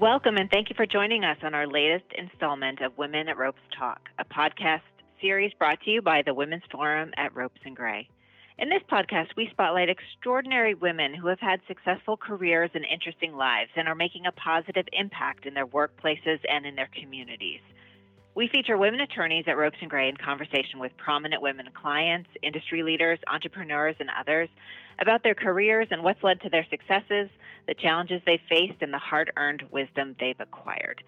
Welcome and thank you for joining us on our latest installment of Women at Ropes Talk, a podcast series brought to you by the Women's Forum at Ropes and Gray. In this podcast, we spotlight extraordinary women who have had successful careers and interesting lives and are making a positive impact in their workplaces and in their communities. We feature women attorneys at Ropes and Gray in conversation with prominent women clients, industry leaders, entrepreneurs, and others about their careers and what's led to their successes, the challenges they faced, and the hard earned wisdom they've acquired.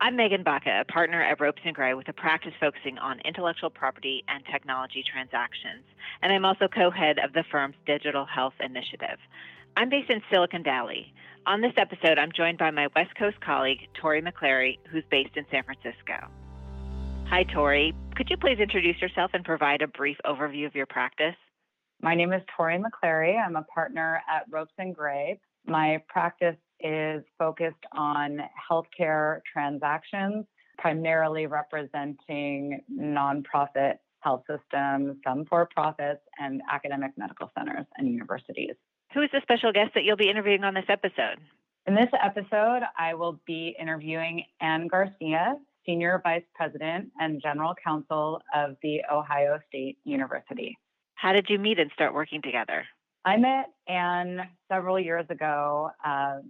I'm Megan Baca, a partner at Ropes and Gray with a practice focusing on intellectual property and technology transactions. And I'm also co head of the firm's digital health initiative. I'm based in Silicon Valley. On this episode, I'm joined by my West Coast colleague, Tori McClary, who's based in San Francisco. Hi, Tori. Could you please introduce yourself and provide a brief overview of your practice? My name is Tori McClary. I'm a partner at Ropes and Gray. My practice is focused on healthcare transactions, primarily representing nonprofit health systems, some for profits, and academic medical centers and universities. Who is the special guest that you'll be interviewing on this episode? In this episode, I will be interviewing Anne Garcia. Senior Vice President and General Counsel of the Ohio State University. How did you meet and start working together? I met Anne several years ago uh,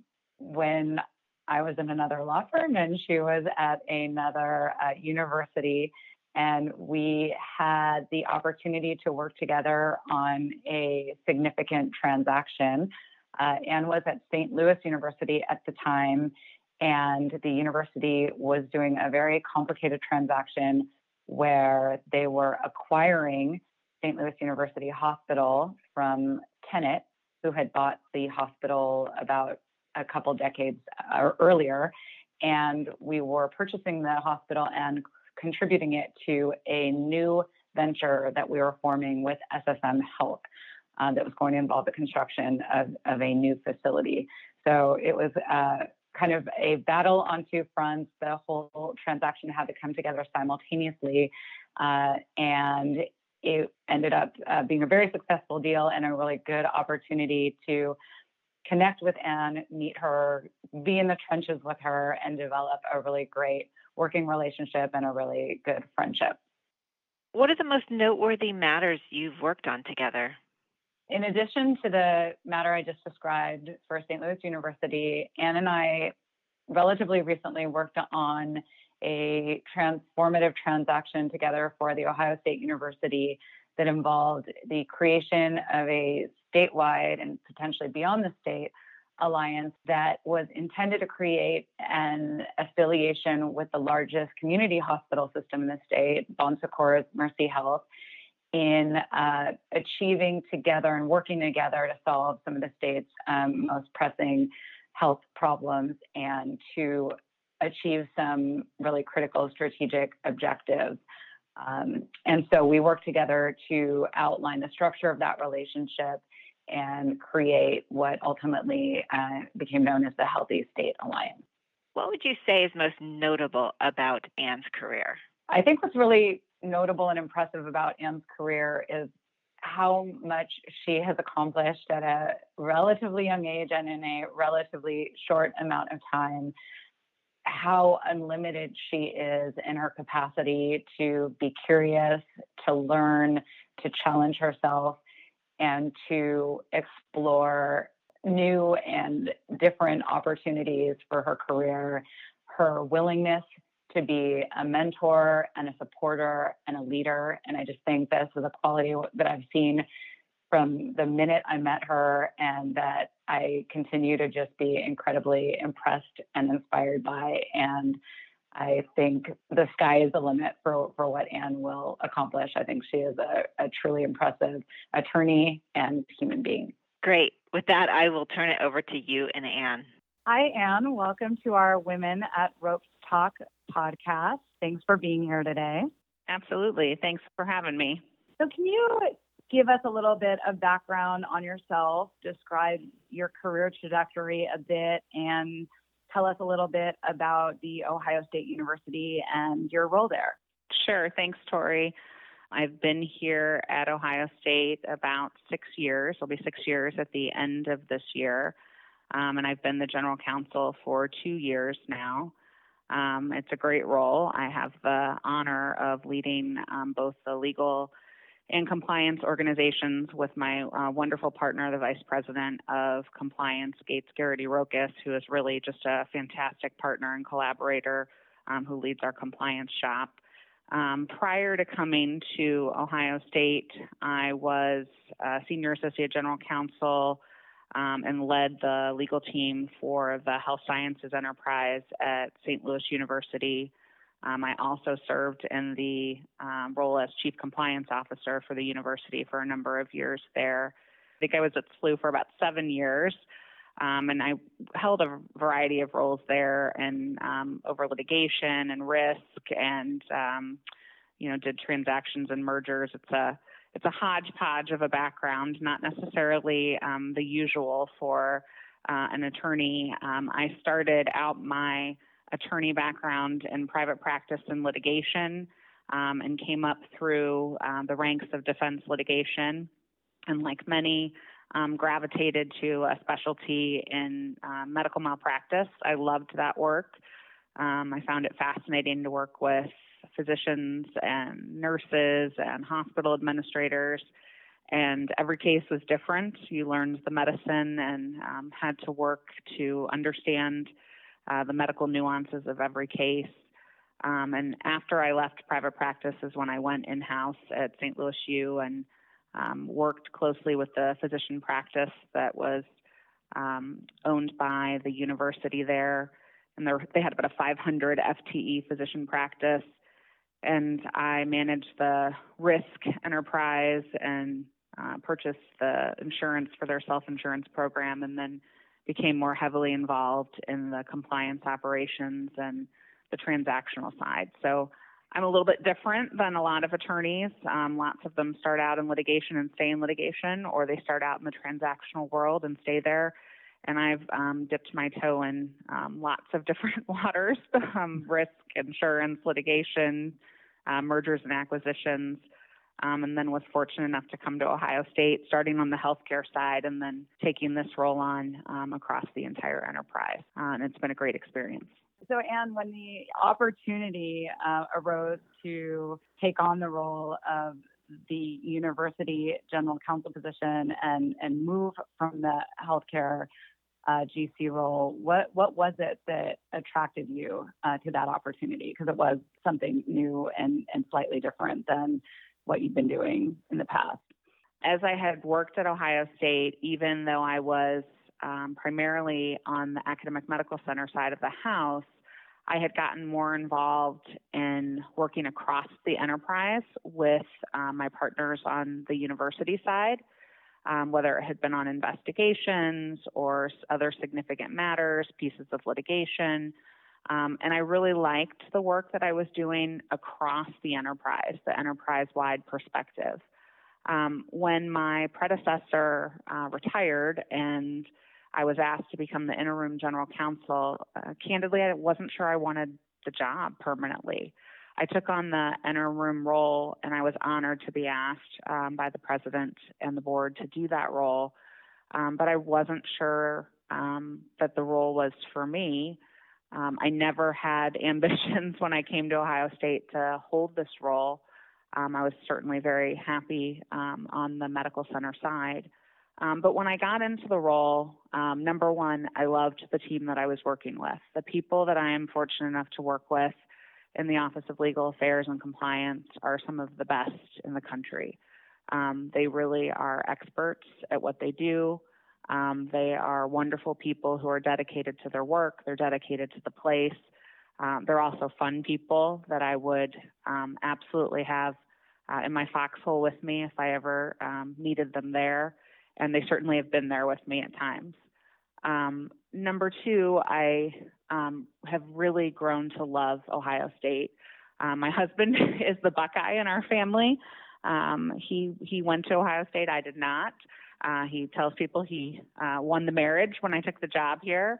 when I was in another law firm and she was at another uh, university. And we had the opportunity to work together on a significant transaction. Uh, Anne was at St. Louis University at the time and the university was doing a very complicated transaction where they were acquiring St. Louis University Hospital from Tenet, who had bought the hospital about a couple decades uh, earlier. And we were purchasing the hospital and contributing it to a new venture that we were forming with SSM Health uh, that was going to involve the construction of, of a new facility. So it was uh, kind of a battle on two fronts. The whole transaction had to come together simultaneously, uh, and it ended up uh, being a very successful deal and a really good opportunity to connect with Anne, meet her, be in the trenches with her, and develop a really great working relationship and a really good friendship. What are the most noteworthy matters you've worked on together? In addition to the matter I just described for St. Louis University, Anne and I relatively recently worked on a transformative transaction together for the Ohio State University that involved the creation of a statewide and potentially beyond the state alliance that was intended to create an affiliation with the largest community hospital system in the state, Bon Secours Mercy Health, in uh, achieving together and working together to solve some of the state's um, most pressing health problems and to achieve some really critical strategic objectives. Um, and so we work together to outline the structure of that relationship and create what ultimately uh, became known as the Healthy State Alliance. What would you say is most notable about Anne's career? I think what's really notable and impressive about Anne's career is how much she has accomplished at a relatively young age and in a relatively short amount of time. How unlimited she is in her capacity to be curious, to learn, to challenge herself, and to explore new and different opportunities for her career. Her willingness to be a mentor and a supporter and a leader. And I just think this is a quality that I've seen from the minute I met her and that I continue to just be incredibly impressed and inspired by. And I think the sky is the limit for, for what Anne will accomplish. I think she is a, a truly impressive attorney and human being. Great. With that, I will turn it over to you and Anne. Hi, Anne. Welcome to our Women at Ropes Talk podcast. Thanks for being here today. Absolutely. Thanks for having me. So, can you give us a little bit of background on yourself, describe your career trajectory a bit, and tell us a little bit about the Ohio State University and your role there? Sure. Thanks, Tori. I've been here at Ohio State about six years. It'll be six years at the end of this year. um, and I've been the general counsel for two years now. Um, it's a great role. I have the honor of leading um, both the legal and compliance organizations with my uh, wonderful partner, the Vice President of Compliance, Gates Garrity Rokous, who is really just a fantastic partner and collaborator um, who leads our compliance shop. Um, prior to coming to Ohio State, I was Senior Associate General Counsel um, and led the legal team for the Health Sciences Enterprise at St. Louis University. Um, I also served in the um, role as Chief Compliance Officer for the university for a number of years there. I think I was at SLU for about seven years. Um, and I held a variety of roles there and um, over litigation and risk and um, you know did transactions and mergers. It's a it's a hodgepodge of a background, not necessarily um, the usual for uh, an attorney. I started out my attorney background in private practice and litigation um, and came up through uh, the ranks of defense litigation. And like many, um, gravitated to a specialty in uh, medical malpractice. I loved that work. Um, I found it fascinating to work with physicians and nurses and hospital administrators. And every case was different. You learned the medicine and um, had to work to understand uh, the medical nuances of every case. Um, and after I left private practice is when I went in house at St. Louis U and um, worked closely with the physician practice that was um, owned by the university there. And they had about a 500 FTE physician practice and I managed the risk enterprise and uh, purchased the insurance for their self insurance program, and then became more heavily involved in the compliance operations and the transactional side. So I'm a little bit different than a lot of attorneys. Um, lots of them start out in litigation and stay in litigation, or they start out in the transactional world and stay there. And I've um, dipped my toe in um, lots of different waters um, risk, insurance, litigation, uh, mergers and acquisitions, um, and then was fortunate enough to come to Ohio State, starting on the healthcare side, and then taking this role on um, across the entire enterprise. Uh, and it's been a great experience. So, Anne, when the opportunity uh, arose to take on the role of the university general counsel position and, and move from the healthcare uh, GC role, what what was it that attracted you uh, to that opportunity? Because it was something new and, and slightly different than what you've been doing in the past. As I had worked at Ohio State, even though I was um, primarily on the academic medical center side of the house, I had gotten more involved in working across the enterprise with um, my partners on the university side um, whether it had been on investigations or other significant matters, pieces of litigation. Um, and I really liked the work that I was doing across the enterprise, the enterprise wide perspective. Um, when my predecessor uh, retired and I was asked to become the interim general counsel, uh, candidly, I wasn't sure I wanted the job permanently. I took on the interim role, and I was honored to be asked um, by the president and the board to do that role. Um, but I wasn't sure um, that the role was for me. Um, I never had ambitions when I came to Ohio State to hold this role. Um, I was certainly very happy um, on the medical center side. but when I got into the role, number one, I loved the team that I was working with. The people that I am fortunate enough to work with in the Office of Legal Affairs and Compliance are some of the best in the country. Um, they really are experts at what they do. Um, they are wonderful people who are dedicated to their work, they're dedicated to the place. Um, they're also fun people that I would um, absolutely have uh, in my foxhole with me if I ever um, needed them there. And they certainly have been there with me at times. Um, number two, I um, have really grown to love Ohio State. Um, my husband is the Buckeye in our family. He he went to Ohio State. I did not. Uh, he tells people he uh, won the marriage when I took the job here.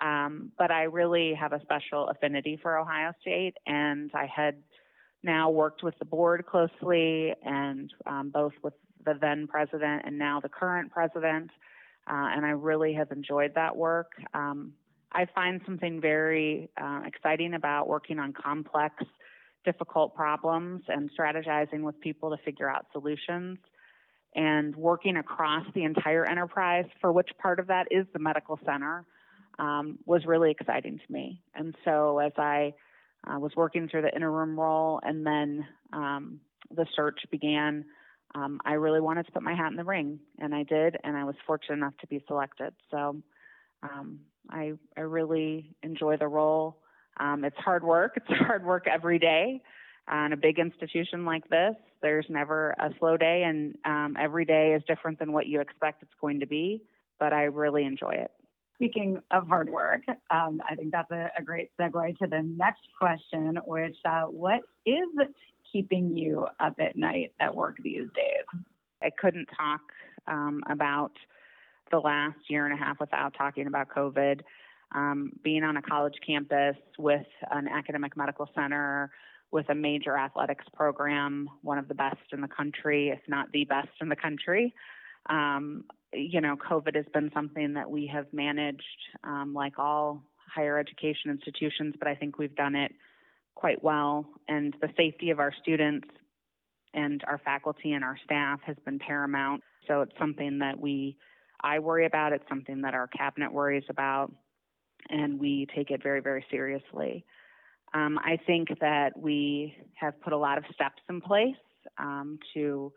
Um, but I really have a special affinity for Ohio State, and I had now worked with the board closely, and um, both with the then president and now the current president uh, and I really have enjoyed that work. Um, I find something very uh, exciting about working on complex, difficult problems and strategizing with people to figure out solutions and working across the entire enterprise, for which part of that is the medical center, um, was really exciting to me. And so as I uh, was working through the interim role and then um, the search began, um, I really wanted to put my hat in the ring, and I did, and I was fortunate enough to be selected. So um, I, I really enjoy the role. Um, it's hard work. It's hard work every day. On a big institution like this, there's never a slow day, and um, every day is different than what you expect it's going to be. But I really enjoy it. Speaking of hard work, um, I think that's a, a, great segue to the next question, which uh, what is keeping you up at night at work these days? I couldn't talk um, about the last year and a half without talking about COVID. Um, being on a college campus with an academic medical center, with a major athletics program, one of the best in the country, if not the best in the country. Um, you know, COVID has been something that we have managed um, like all higher education institutions, but I think we've done it quite well. And the safety of our students and our faculty and our staff has been paramount. So it's something that we, I worry about. It's something that our cabinet worries about, and we take it very, very seriously. Um, I think that we have put a lot of steps in place um, to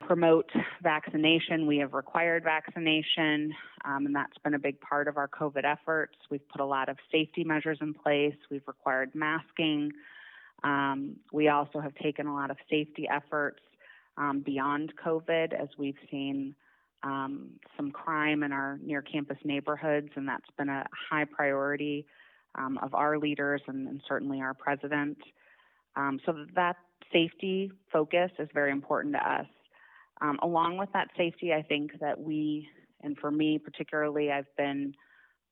promote vaccination. We have required vaccination, um, and that's been a big part of our COVID efforts. We've put a lot of safety measures in place. We've required masking. Um, we also have taken a lot of safety efforts um, beyond COVID as we've seen um, some crime in our near campus neighborhoods, and that's been a high priority um, of our leaders and, and, certainly our president. Um, so that safety focus is very important to us. Um, along with that safety, I think that we, and for me particularly, I've been,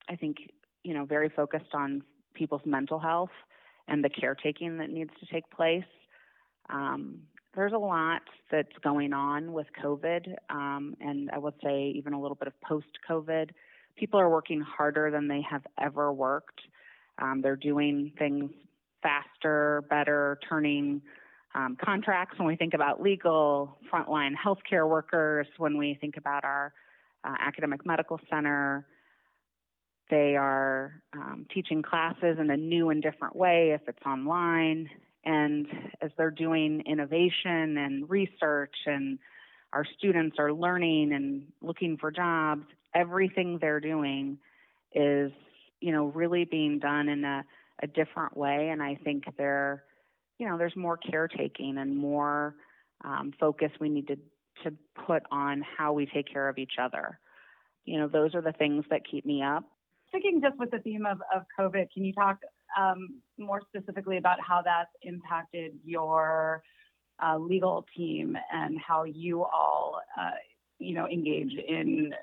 I think, you know, very focused on people's mental health and the caretaking that needs to take place. Um, there's a lot that's going on with COVID, um, and I would say even a little bit of post COVID. People are working harder than they have ever worked. Um, they're doing things faster, better, turning um, contracts when we think about legal, frontline healthcare workers, when we think about our uh, academic medical center. They are um, teaching classes in a new and different way if it's online. And as they're doing innovation and research, and our students are learning and looking for jobs, everything they're doing is, you know, really being done in a, a different way. And I think they're you know, there's more caretaking and more um, focus we need to, to put on how we take care of each other. You know, those are the things that keep me up. Sticking just with the theme of, of COVID, can you talk um, more specifically about how that's impacted your uh, legal team and how you all, uh, you know, engage in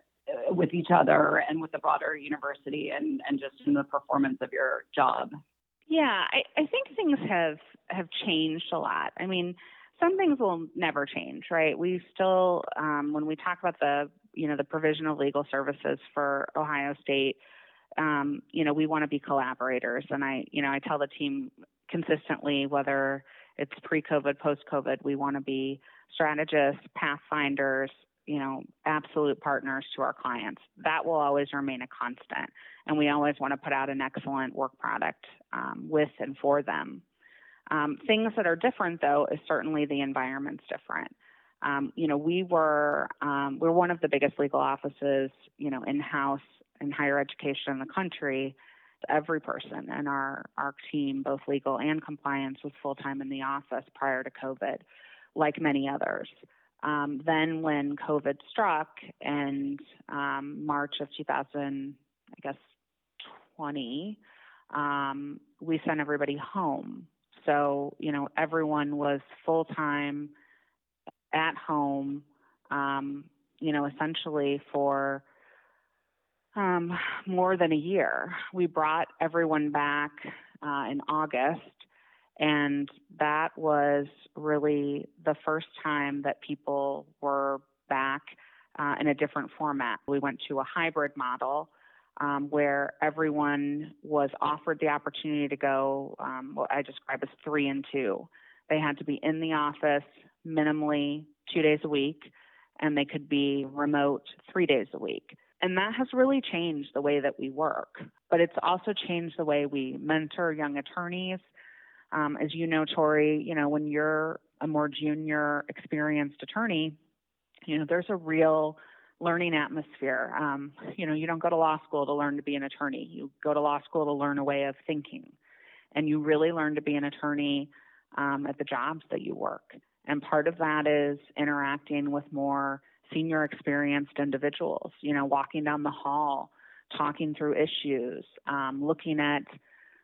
with each other and with the broader university and, and just in the performance of your job? Yeah, I, I think things have have changed a lot. I mean, some things will never change, right? We still, um, when we talk about the you know the provision of legal services for Ohio State, um, you know, we want to be collaborators, and I you know I tell the team consistently whether it's pre-COVID, post-COVID, we want to be strategists, pathfinders, you know, absolute partners to our clients. That will always remain a constant. And we always want to put out an excellent work product um, with and for them. Um, things that are different, though, is certainly the environment's different. Um, you know, we were um, we're one of the biggest legal offices, you know, in house in higher education in the country. Every person in our our team, both legal and compliance, was full time in the office prior to COVID, like many others. Um, then when COVID struck in um, March of 2000, I guess 20, um, we sent everybody home. So you know everyone was full time at home. Um, you know, essentially for um, more than a year. We brought everyone back uh, in August and that was really the first time that people were back uh, in a different format. We went to a hybrid model um, where everyone was offered the opportunity to go um, what I describe as three and two. They had to be in the office minimally two days a week, and they could be remote three days a week. And that has really changed the way that we work. But it's also changed the way we mentor young attorneys. Um, as you know, Tori, you know, when you're a more junior, experienced attorney, you know, there's a real learning atmosphere. Um, you know, you don't go to law school to learn to be an attorney. You go to law school to learn a way of thinking. And you really learn to be an attorney um, at the jobs that you work. And part of that is interacting with more senior experienced individuals, you know, walking down the hall, talking through issues, um, looking at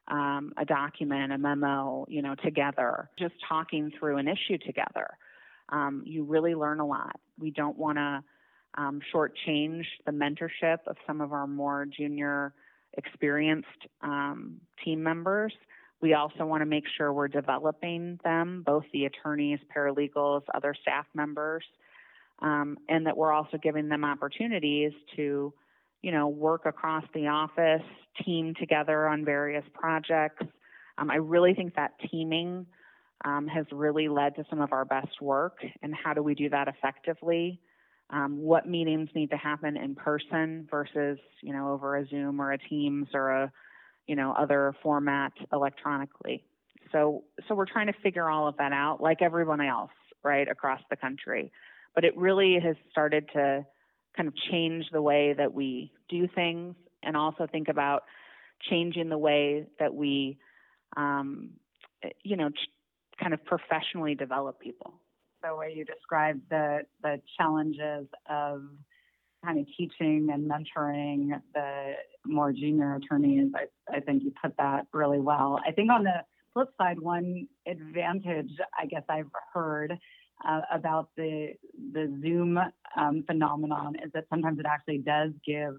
um, a document, a memo, you know, together, just talking through an issue together. Um, you really learn a lot. We don't want to um, shortchange the mentorship of some of our more junior, experienced um, team members. We also want to make sure we're developing them, both the attorneys, paralegals, other staff members, um, and that we're also giving them opportunities to, you know, work across the office, team together on various projects. Um, I really think that teaming um, has really led to some of our best work. And how do we do that effectively? Um, what meetings need to happen in person versus, you know, over a Zoom or a Teams or a, you know, other format electronically. So, so we're trying to figure all of that out, like everyone else, right, across the country but it really has started to kind of change the way that we do things and also think about changing the way that we, um, you know, ch- kind of professionally develop people. The way you described the the challenges of kind of teaching and mentoring the more junior attorneys, I, I think you put that really well. I think on the flip side, one advantage I guess I've heard uh, about the the Zoom um, phenomenon is that sometimes it actually does give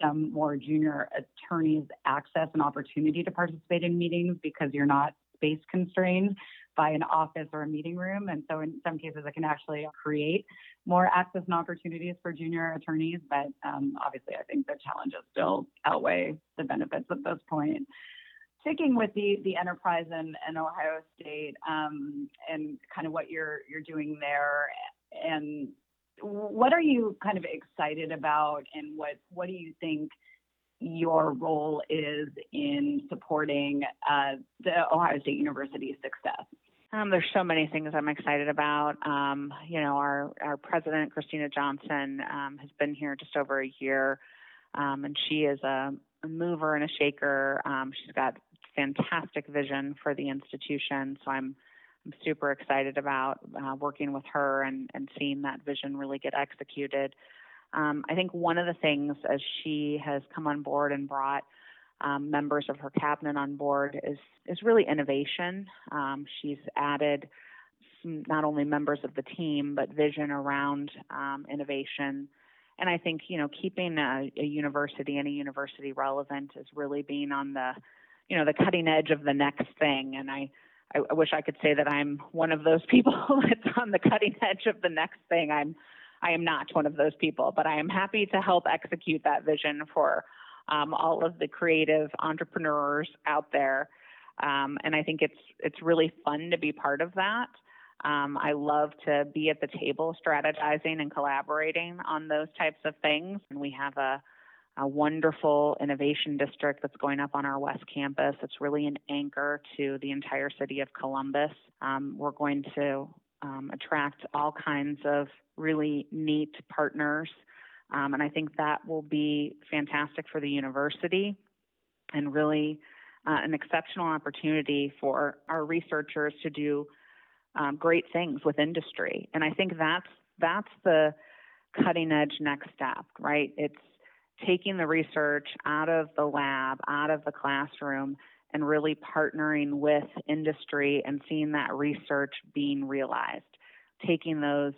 some more junior attorneys access and opportunity to participate in meetings because you're not space constrained by an office or a meeting room. And so in some cases, it can actually create more access and opportunities for junior attorneys. But um, obviously, I think the challenges still outweigh the benefits at this point sticking with the the enterprise in, in Ohio State um, and kind of what you're you're doing there, and what are you kind of excited about, and what what do you think your role is in supporting uh, the Ohio State University's success? Um, there's so many things I'm excited about. Um, you know, our our president Kristina Johnson um, has been here just over a year, um, and she is a, a mover and a shaker. Um, she's got fantastic vision for the institution. So I'm I'm super excited about uh, working with her and, and seeing that vision really get executed. Um, I think one of the things as she has come on board and brought um, members of her cabinet on board is is really innovation. Um, she's added some, not only members of the team but vision around um, innovation. And I think you know keeping a, a university and a university relevant is really being on the you know the cutting edge of the next thing and i i wish i could say that i'm one of those people that's on the cutting edge of the next thing. I'm i am not one of those people but i am happy to help execute that vision for um, all of the creative entrepreneurs out there. Um, and i think it's it's really fun to be part of that. Um, I love to be at the table strategizing and collaborating on those types of things. And we have a, a wonderful innovation district that's going up on our west campus. It's really an anchor to the entire city of Columbus. Um, we're going to um, attract all kinds of really neat partners, um, and I think that will be fantastic for the university and really uh, an exceptional opportunity for our researchers to do um, great things with industry. And I think that's that's the cutting edge next step, right? It's taking the research out of the lab, out of the classroom, and really partnering with industry and seeing that research being realized, taking those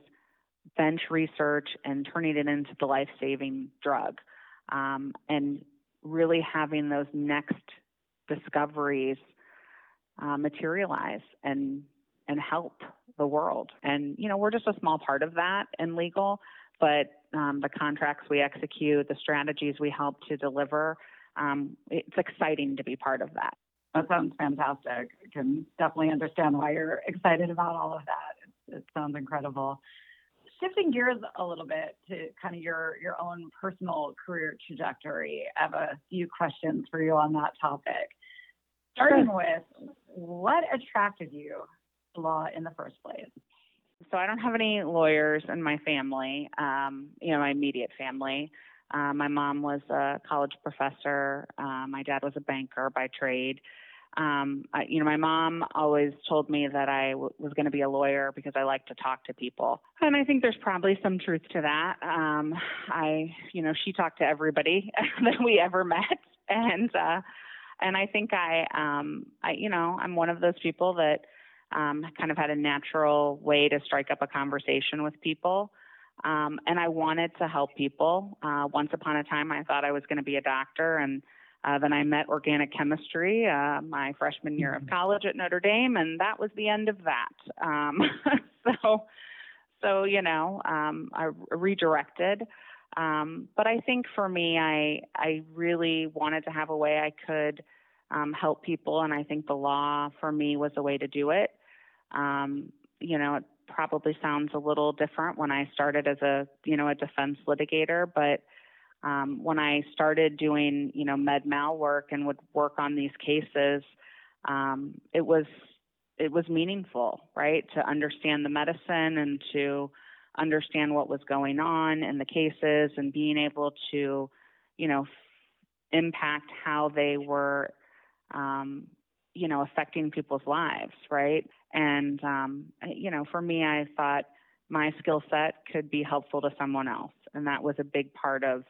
bench research and turning it into the life saving drug, um, and really having those next discoveries uh, materialize and and help the world. And you know, we're just a small part of that in legal, but um, the contracts we execute, the strategies we help to deliver, um, it's exciting to be part of that. That sounds fantastic. I can definitely understand why you're excited about all of that. It, it sounds incredible. Shifting gears a little bit to kind of your your own personal career trajectory, I have a few questions for you on that topic. Starting with, what attracted you to law in the first place? So I don't have any lawyers in my family, um, you know, my immediate family. Uh, my mom was a college professor. Uh, my dad was a banker by trade. Um, I, you know, my mom always told me that I w- was going to be a lawyer because I like to talk to people, and I think there's probably some truth to that. Um, I, you know, she talked to everybody that we ever met, and uh, and I think I, um, I, you know, I'm one of those people that um, kind of had a natural way to strike up a conversation with people. Um, and I wanted to help people. Uh, once upon a time, I thought I was going to be a doctor, and uh, then I met organic chemistry uh, my freshman year of mm-hmm. college at Notre Dame, and that was the end of that. Um, so, so you know, um, I redirected. Um, but I think for me, I I really wanted to have a way I could um, help people, and I think the law for me was a way to do it. Um, you know, it probably sounds a little different when I started as a you know a defense litigator, but um, when I started doing you know med mal work and would work on these cases, um, it was it was meaningful, right, to understand the medicine and to understand what was going on in the cases and being able to, you know, impact how they were, um, you know, affecting people's lives, right? And, um, you know, for me, I thought my skill set could be helpful to someone else. And that was a big part of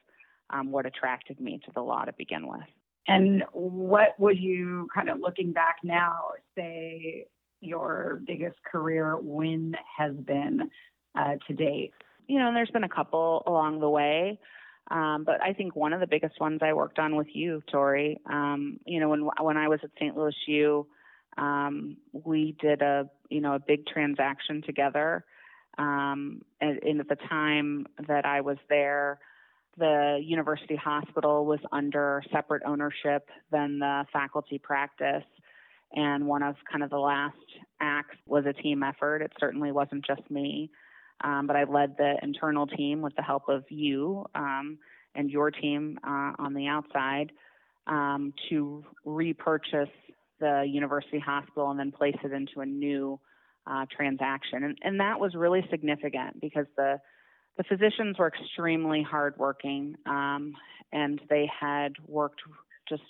um, what attracted me to the law to begin with. And what would you kind of looking back now say your biggest career win has been uh, to date? You know, there's been a couple along the way. Um, but I think one of the biggest ones I worked on with you, Tori, um, you know, when when I was at St. Louis U, um, we did a you know a big transaction together. Um, and, and at the time that I was there, the university hospital was under separate ownership than the faculty practice. And one of kind of the last acts was a team effort. It certainly wasn't just me. Um, but I led the internal team with the help of you um, and your team uh, on the outside um, to repurchase the university hospital and then place it into a new uh, transaction. And, and that was really significant because the the physicians were extremely hardworking um, and they had worked just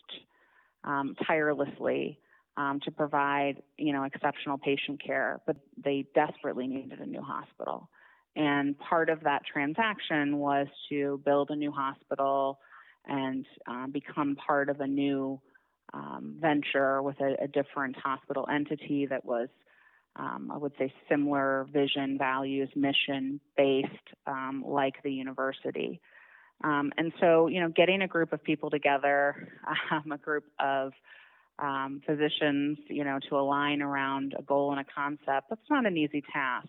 um, tirelessly um, to provide you know exceptional patient care, but they desperately needed a new hospital. And part of that transaction was to build a new hospital and um, become part of a new um, venture with a, a, different hospital entity that was, um, I would say, similar vision, values, mission based, um, like the university. Um, and so, you know, getting a group of people together, um, a group of physicians, you know, to align around a goal and a concept, that's not an easy task.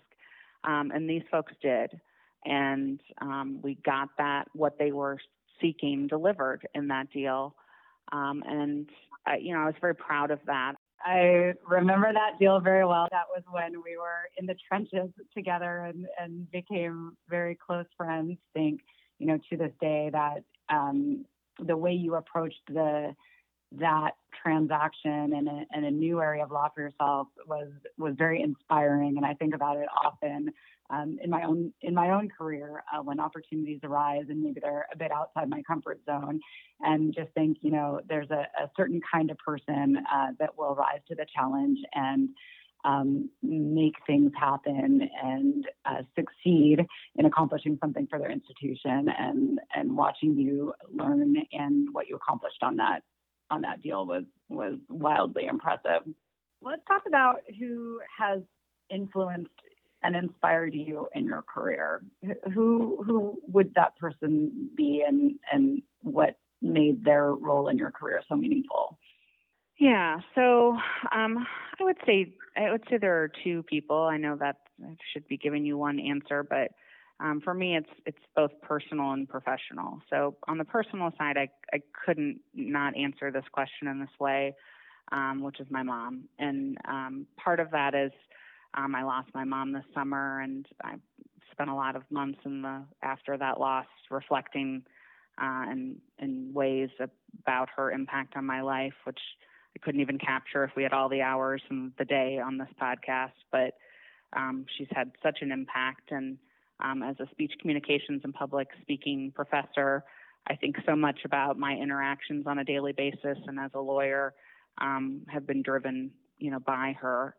Um, and these folks did. And um, we got that, what they were seeking, delivered in that deal. Um, and, I, you know, I was very proud of that. I remember that deal very well. That was when we were in the trenches together and, and became very close friends. I think, you know, to this day that um, the way you approached the that transaction and a, and a new area of law for yourself was was very inspiring and I think about it often um, in my own in my own career uh, when opportunities arise and maybe they're a bit outside my comfort zone and just think you know there's a, a certain kind of person uh, that will rise to the challenge and um, make things happen and uh, succeed in accomplishing something for their institution and and watching you learn and what you accomplished on that on that deal was was wildly impressive. Let's talk about who has influenced and inspired you in your career. Who who would that person be, and and what made their role in your career so meaningful? Yeah, so um, I would say I would say there are two people. I know that I should be giving you one answer, but um, for me, it's it's both personal and professional. So on the personal side, I I couldn't not answer this question in this way, um, which is my mom, and um, part of that is um, I lost my mom this summer, and I spent a lot of months in the after that loss reflecting uh, in in ways about her impact on my life, which I couldn't even capture if we had all the hours in the day on this podcast. But um, she's had such an impact, and um, as a speech communications and public speaking professor, I think so much about my interactions on a daily basis, and as a lawyer, um, have been driven, you know, by her.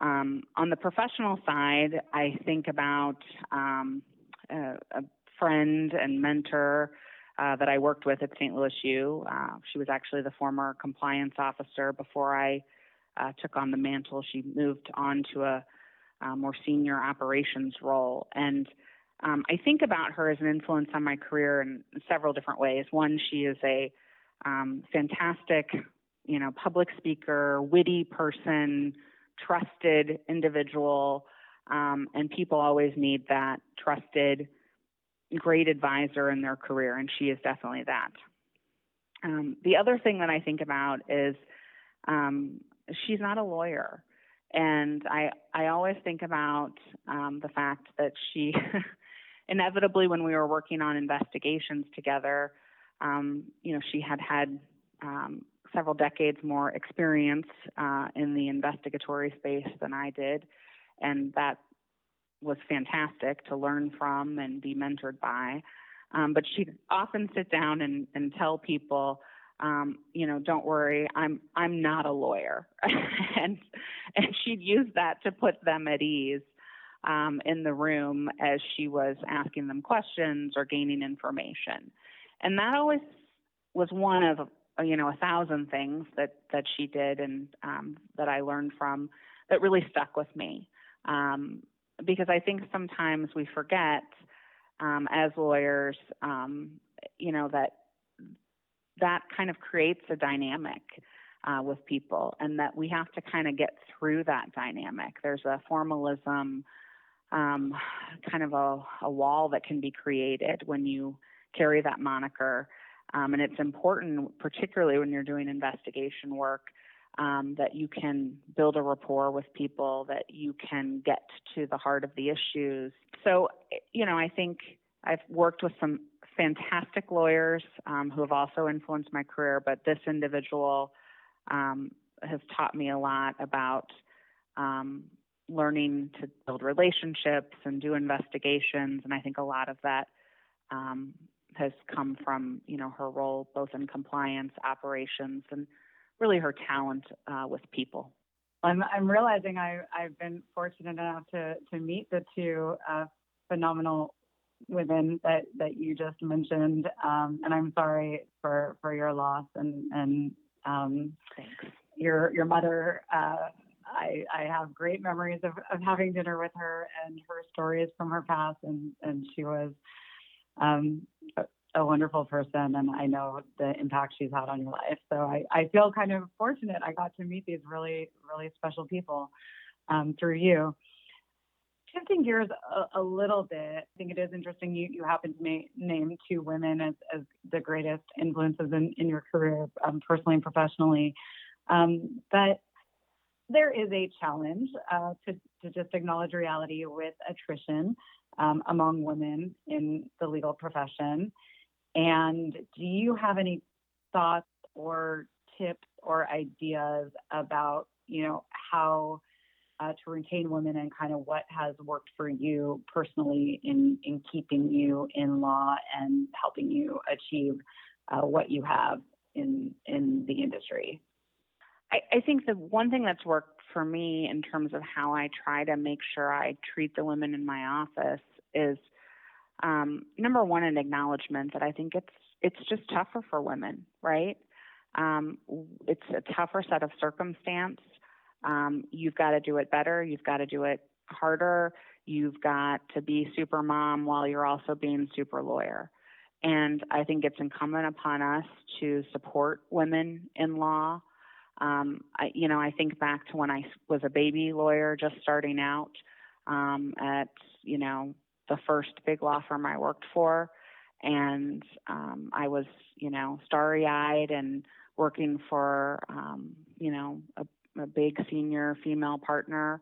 Um, on the professional side, I think about um, a, a, friend and mentor uh, that I worked with at St. Louis U. Uh, she was actually the former compliance officer before I uh, took on the mantle. She moved on to a, a more senior operations role. And um, I think about her as an influence on my career in several different ways. One, she is a um, fantastic, you know, public speaker, witty person, trusted individual, um, and people always need that trusted, great advisor in their career, and she is definitely that. Um, the other thing that I think about is um, she's not a lawyer, and I I always think about um, the fact that she inevitably when we were working on investigations together, um, you know, she had had um, several decades more experience uh, in the investigatory space than I did, and that was fantastic to learn from and be mentored by. Um, but she'd often sit down and, and tell people, um, you know, don't worry, I'm I'm not a lawyer, and and she'd use that to put them at ease um, in the room as she was asking them questions or gaining information, and that always was one of you know a thousand things that that she did and um, that I learned from that really stuck with me. Um, because I think sometimes we forget um, as lawyers um, you know that that kind of creates a dynamic uh, with people and that we have to kind of get through that dynamic. There's a formalism um, kind of a, a wall that can be created when you carry that moniker um, and it's important, particularly when you're doing investigation work, um, that you can build a rapport with people, that you can get to the heart of the issues. So, you know, I think I've worked with some fantastic lawyers um, who have also influenced my career, but this individual um, has taught me a lot about um, learning to build relationships and do investigations. And I think a lot of that um, has come from you know her role both in compliance, operations, and really her talent uh, with people. I'm I'm realizing I I've been fortunate enough to to meet the two uh, phenomenal women that that you just mentioned, um, and I'm sorry for for your loss and and um, your your mother. Uh, I, I have great memories of, of having dinner with her and her stories from her past, and, and she was um, a wonderful person and I know the impact she's had on your life. So I, I feel kind of fortunate I got to meet these really, really special people um, through you. Shifting gears a, a, little bit, I think it is interesting you, you happen to name two women as, as the greatest influences in, in your career, um, personally and professionally. Um, but there is a challenge uh, to, to just acknowledge reality with attrition um, among women in the legal profession. And do you have any thoughts or tips or ideas about, you know, how uh, to retain women and kind of what has worked for you personally in, in keeping you in law and helping you achieve uh, what you have in, in the industry? I, I think the one thing that's worked for me in terms of how I try to make sure I treat the women in my office is um, number one, an acknowledgement that I think it's it's just tougher for women, right? Um, it's a tougher set of circumstance. Um, you've got to do it better. You've got to do it harder. You've got to be super mom while you're also being super lawyer. And I think it's incumbent upon us to support women in law. Um, I, you know, I think back to when I was a baby lawyer just starting out um, at, you know, the first big law firm I worked for, and um, I was, you know, starry-eyed and working for, um, you know, a, a big senior female partner,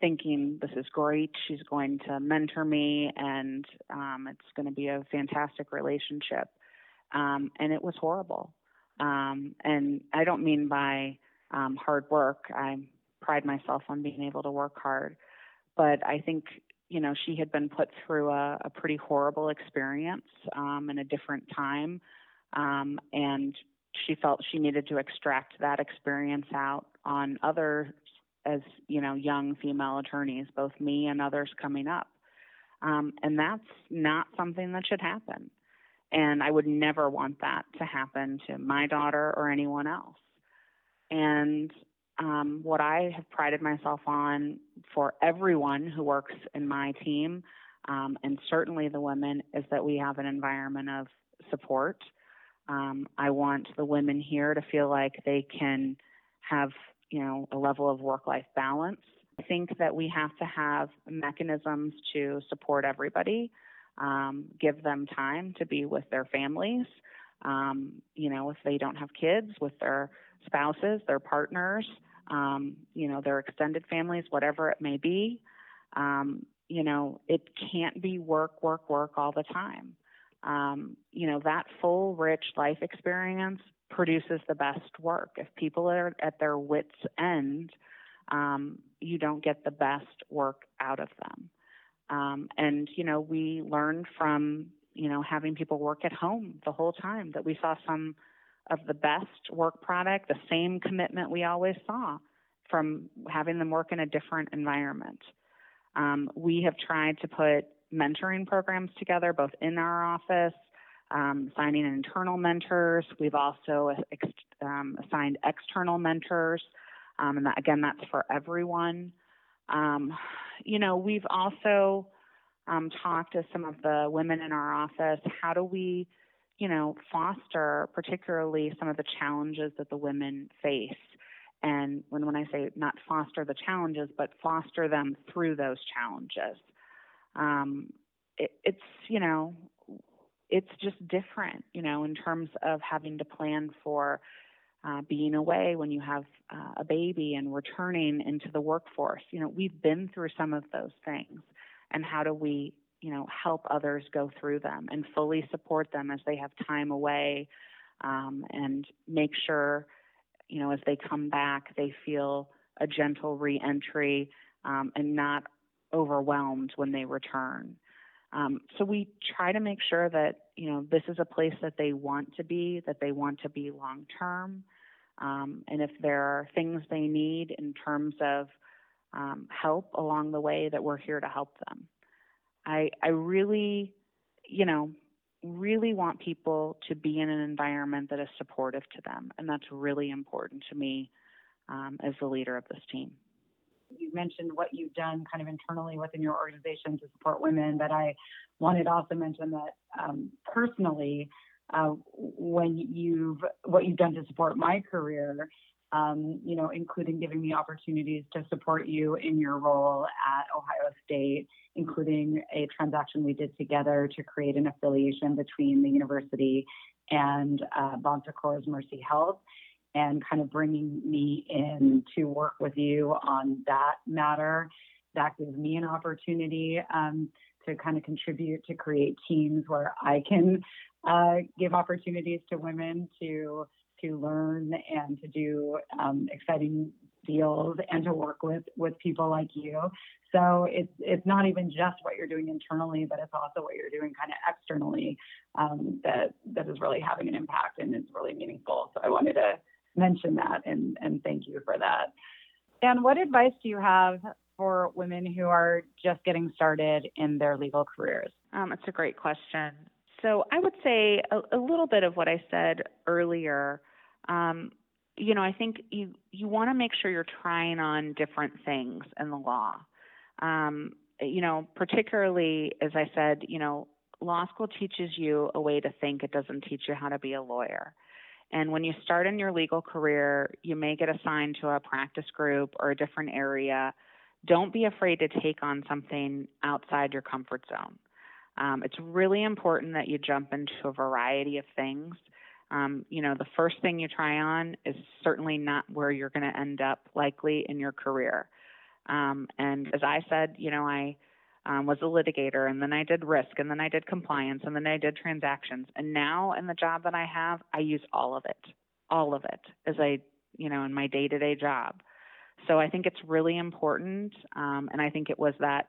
thinking this is great. She's going to mentor me, and um, it's going to be a fantastic relationship. Um, and it was horrible. Um, and I don't mean by um, hard work. I pride myself on being able to work hard, but I think you know she had been put through a, a pretty horrible experience um, in a different time, um, and she felt she needed to extract that experience out on others as you know young female attorneys, both me and others coming up, um, and that's not something that should happen. And I would never want that to happen to my daughter or anyone else. And um, what I have prided myself on for everyone who works in my team, um, and certainly the women, is that we have an environment of support. Um, I want the women here to feel like they can have, you know, a level of work-life balance. I think that we have to have mechanisms to support everybody, um, give them time to be with their families. Um, you know, if they don't have kids, with their spouses, their partners, um, you know, their extended families, whatever it may be. Um, you know, it can't be work, work, work all the time. Um, you know, that full, rich life experience produces the best work. If people are at their wits' end, um, you don't get the best work out of them. Um, and, you know, we learned from, you know, having people work at home the whole time that we saw some of the best work product, the same commitment we always saw from having them work in a different environment. Um, we have tried to put mentoring programs together both in our office, um, assigning internal mentors. We've also ex- um, assigned external mentors, um, and that, again, that's for everyone. Um, you know, we've also um, talked to some of the women in our office. How do we you know, foster particularly some of the challenges that the women face. And when, when I say not foster the challenges, but foster them through those challenges. Um, it, it's, you know, it's just different, you know, in terms of having to plan for uh, being away when you have uh, a baby and returning into the workforce. You know, we've been through some of those things. And how do we you know, help others go through them and fully support them as they have time away um, and make sure, you know, as they come back, they feel a gentle reentry um, and not overwhelmed when they return. Um, so we try to make sure that, you know, this is a place that they want to be, that they want to be long term. Um, and if there are things they need in terms of um, help along the way, that we're here to help them. I I really, you know, really want people to be in an environment that is supportive to them, and that's really important to me um, as the leader of this team. You mentioned what you've done kind of internally within your organization to support women, but I wanted to also mention that um, personally, uh, when you've what you've done to support my career um, you know, including giving me opportunities to support you in your role at Ohio State, including a transaction we did together to create an affiliation between the university and uh, Bon Secours Mercy Health, and kind of bringing me in to work with you on that matter. That gives me an opportunity um, to kind of contribute to create teams where I can uh, give opportunities to women to to learn and to do um, exciting deals and to work with with people like you. So it's it's not even just what you're doing internally, but it's also what you're doing kind of externally um, that that is really having an impact and is really meaningful. So I wanted to mention that and and thank you for that. And what advice do you have for women who are just getting started in their legal careers? Um, it's a great question. So I would say a, a little bit of what I said earlier um, you know, I think you you want to make sure you're trying on different things in the law. Um, you know, particularly as I said, you know, law school teaches you a way to think. It doesn't teach you how to be a lawyer. And when you start in your legal career, you may get assigned to a practice group or a different area don't be afraid to take on something outside your comfort zone. Um, it's really important that you jump into a variety of things. Um, you know, the first thing you try on is certainly not where you're going to end up likely in your career. Um, and as I said, you know, I um, was a litigator and then I did risk and then I did compliance and then I did transactions. And now in the job that I have, I use all of it, all of it as I, you know, in my day to day job. So I think it's really important. Um, and I think it was that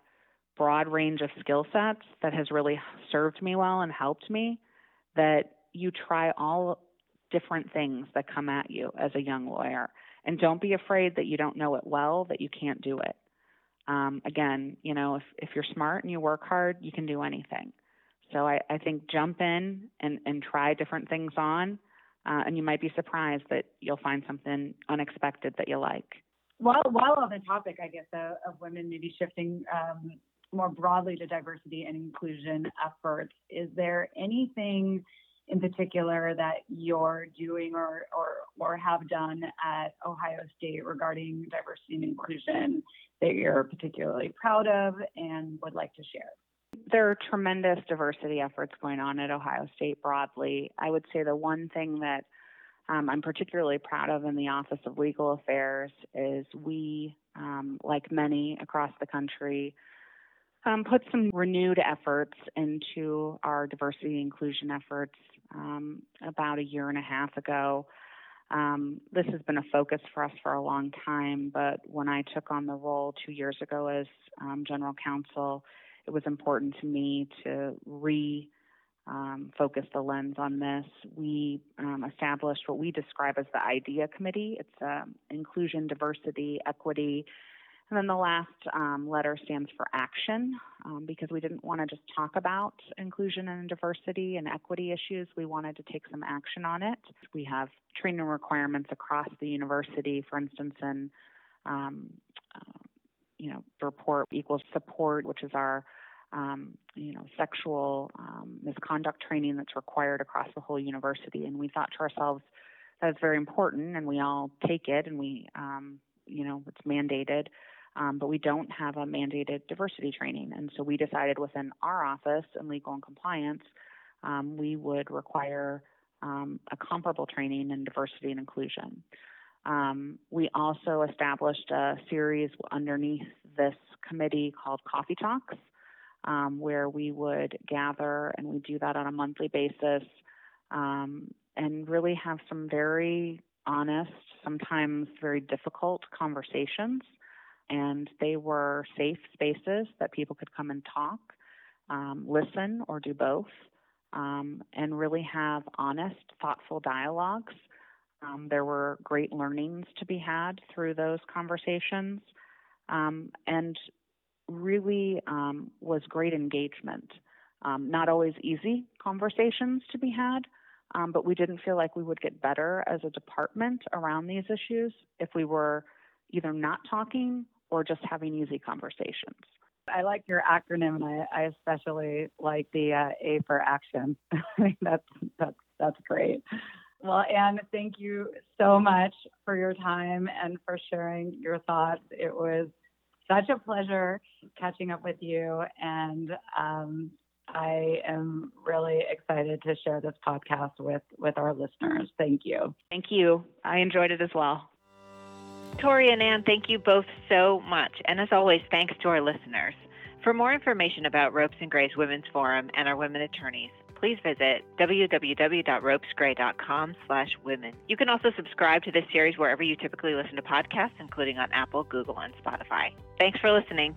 broad range of skill sets that has really served me well and helped me that you try all different things that come at you as a young lawyer. And don't be afraid that you don't know it well, that you can't do it. Um, again, you know, if, if you're smart and you work hard, you can do anything. So I, I think jump in and, and try different things on, uh, and you might be surprised that you'll find something unexpected that you like. While, while on the topic, I guess, uh, of women maybe shifting um, more broadly to diversity and inclusion efforts, is there anything in particular that you're doing or, or, or have done at Ohio State regarding diversity and inclusion that you're particularly proud of and would like to share? There are tremendous diversity efforts going on at Ohio State broadly. I would say the one thing that um, I'm particularly proud of in the Office of Legal Affairs is we, um, like many across the country, um, put some renewed efforts into our diversity inclusion efforts um, about a year and a half ago. Um, this has been a focus for us for a long time, but when I took on the role two years ago as um, general counsel, it was important to me to re um, focus the lens on this. We um, established what we describe as the IDEA Committee. It's um, inclusion, diversity, equity, and then the last um, letter stands for action um, because we didn't want to just talk about inclusion and diversity and equity issues. We wanted to take some action on it. We have training requirements across the university, for instance, in um, uh, you know, report equal support, which is our um, you know, sexual um, misconduct training that's required across the whole university. And we thought to ourselves, that's very important, and we all take it, and we, um, you know, it's mandated um, but we don't have a mandated diversity training. And so we decided within our office in legal and compliance, um, we would require um, a comparable training in diversity and inclusion. Um, we also established a series underneath this committee called Coffee Talks, um, where we would gather and we do that on a monthly basis um, and really have some very honest, sometimes very difficult conversations and they were safe spaces that people could come and talk, um, listen, or do both, um, and really have honest, thoughtful dialogues. Um, there were great learnings to be had through those conversations, um, and really um, was great engagement. Um, not always easy conversations to be had, but we didn't feel like we would get better as a department around these issues if we were either not talking or just having easy conversations. I like your acronym, and I, I especially like the uh, A for action. that's that's that's great. Well, Anne, thank you so much for your time and for sharing your thoughts. It was such a pleasure catching up with you, and um, I am really excited to share this podcast with with our listeners. Thank you. Thank you. I enjoyed it as well. Tori and Anne, thank you both so much. And as always, thanks to our listeners. For more information about Ropes and Gray's Women's Forum and our women attorneys, please visit www.ropesgray.com slash women. You can also subscribe to this series wherever you typically listen to podcasts, including on Apple, Google, and Spotify. Thanks for listening.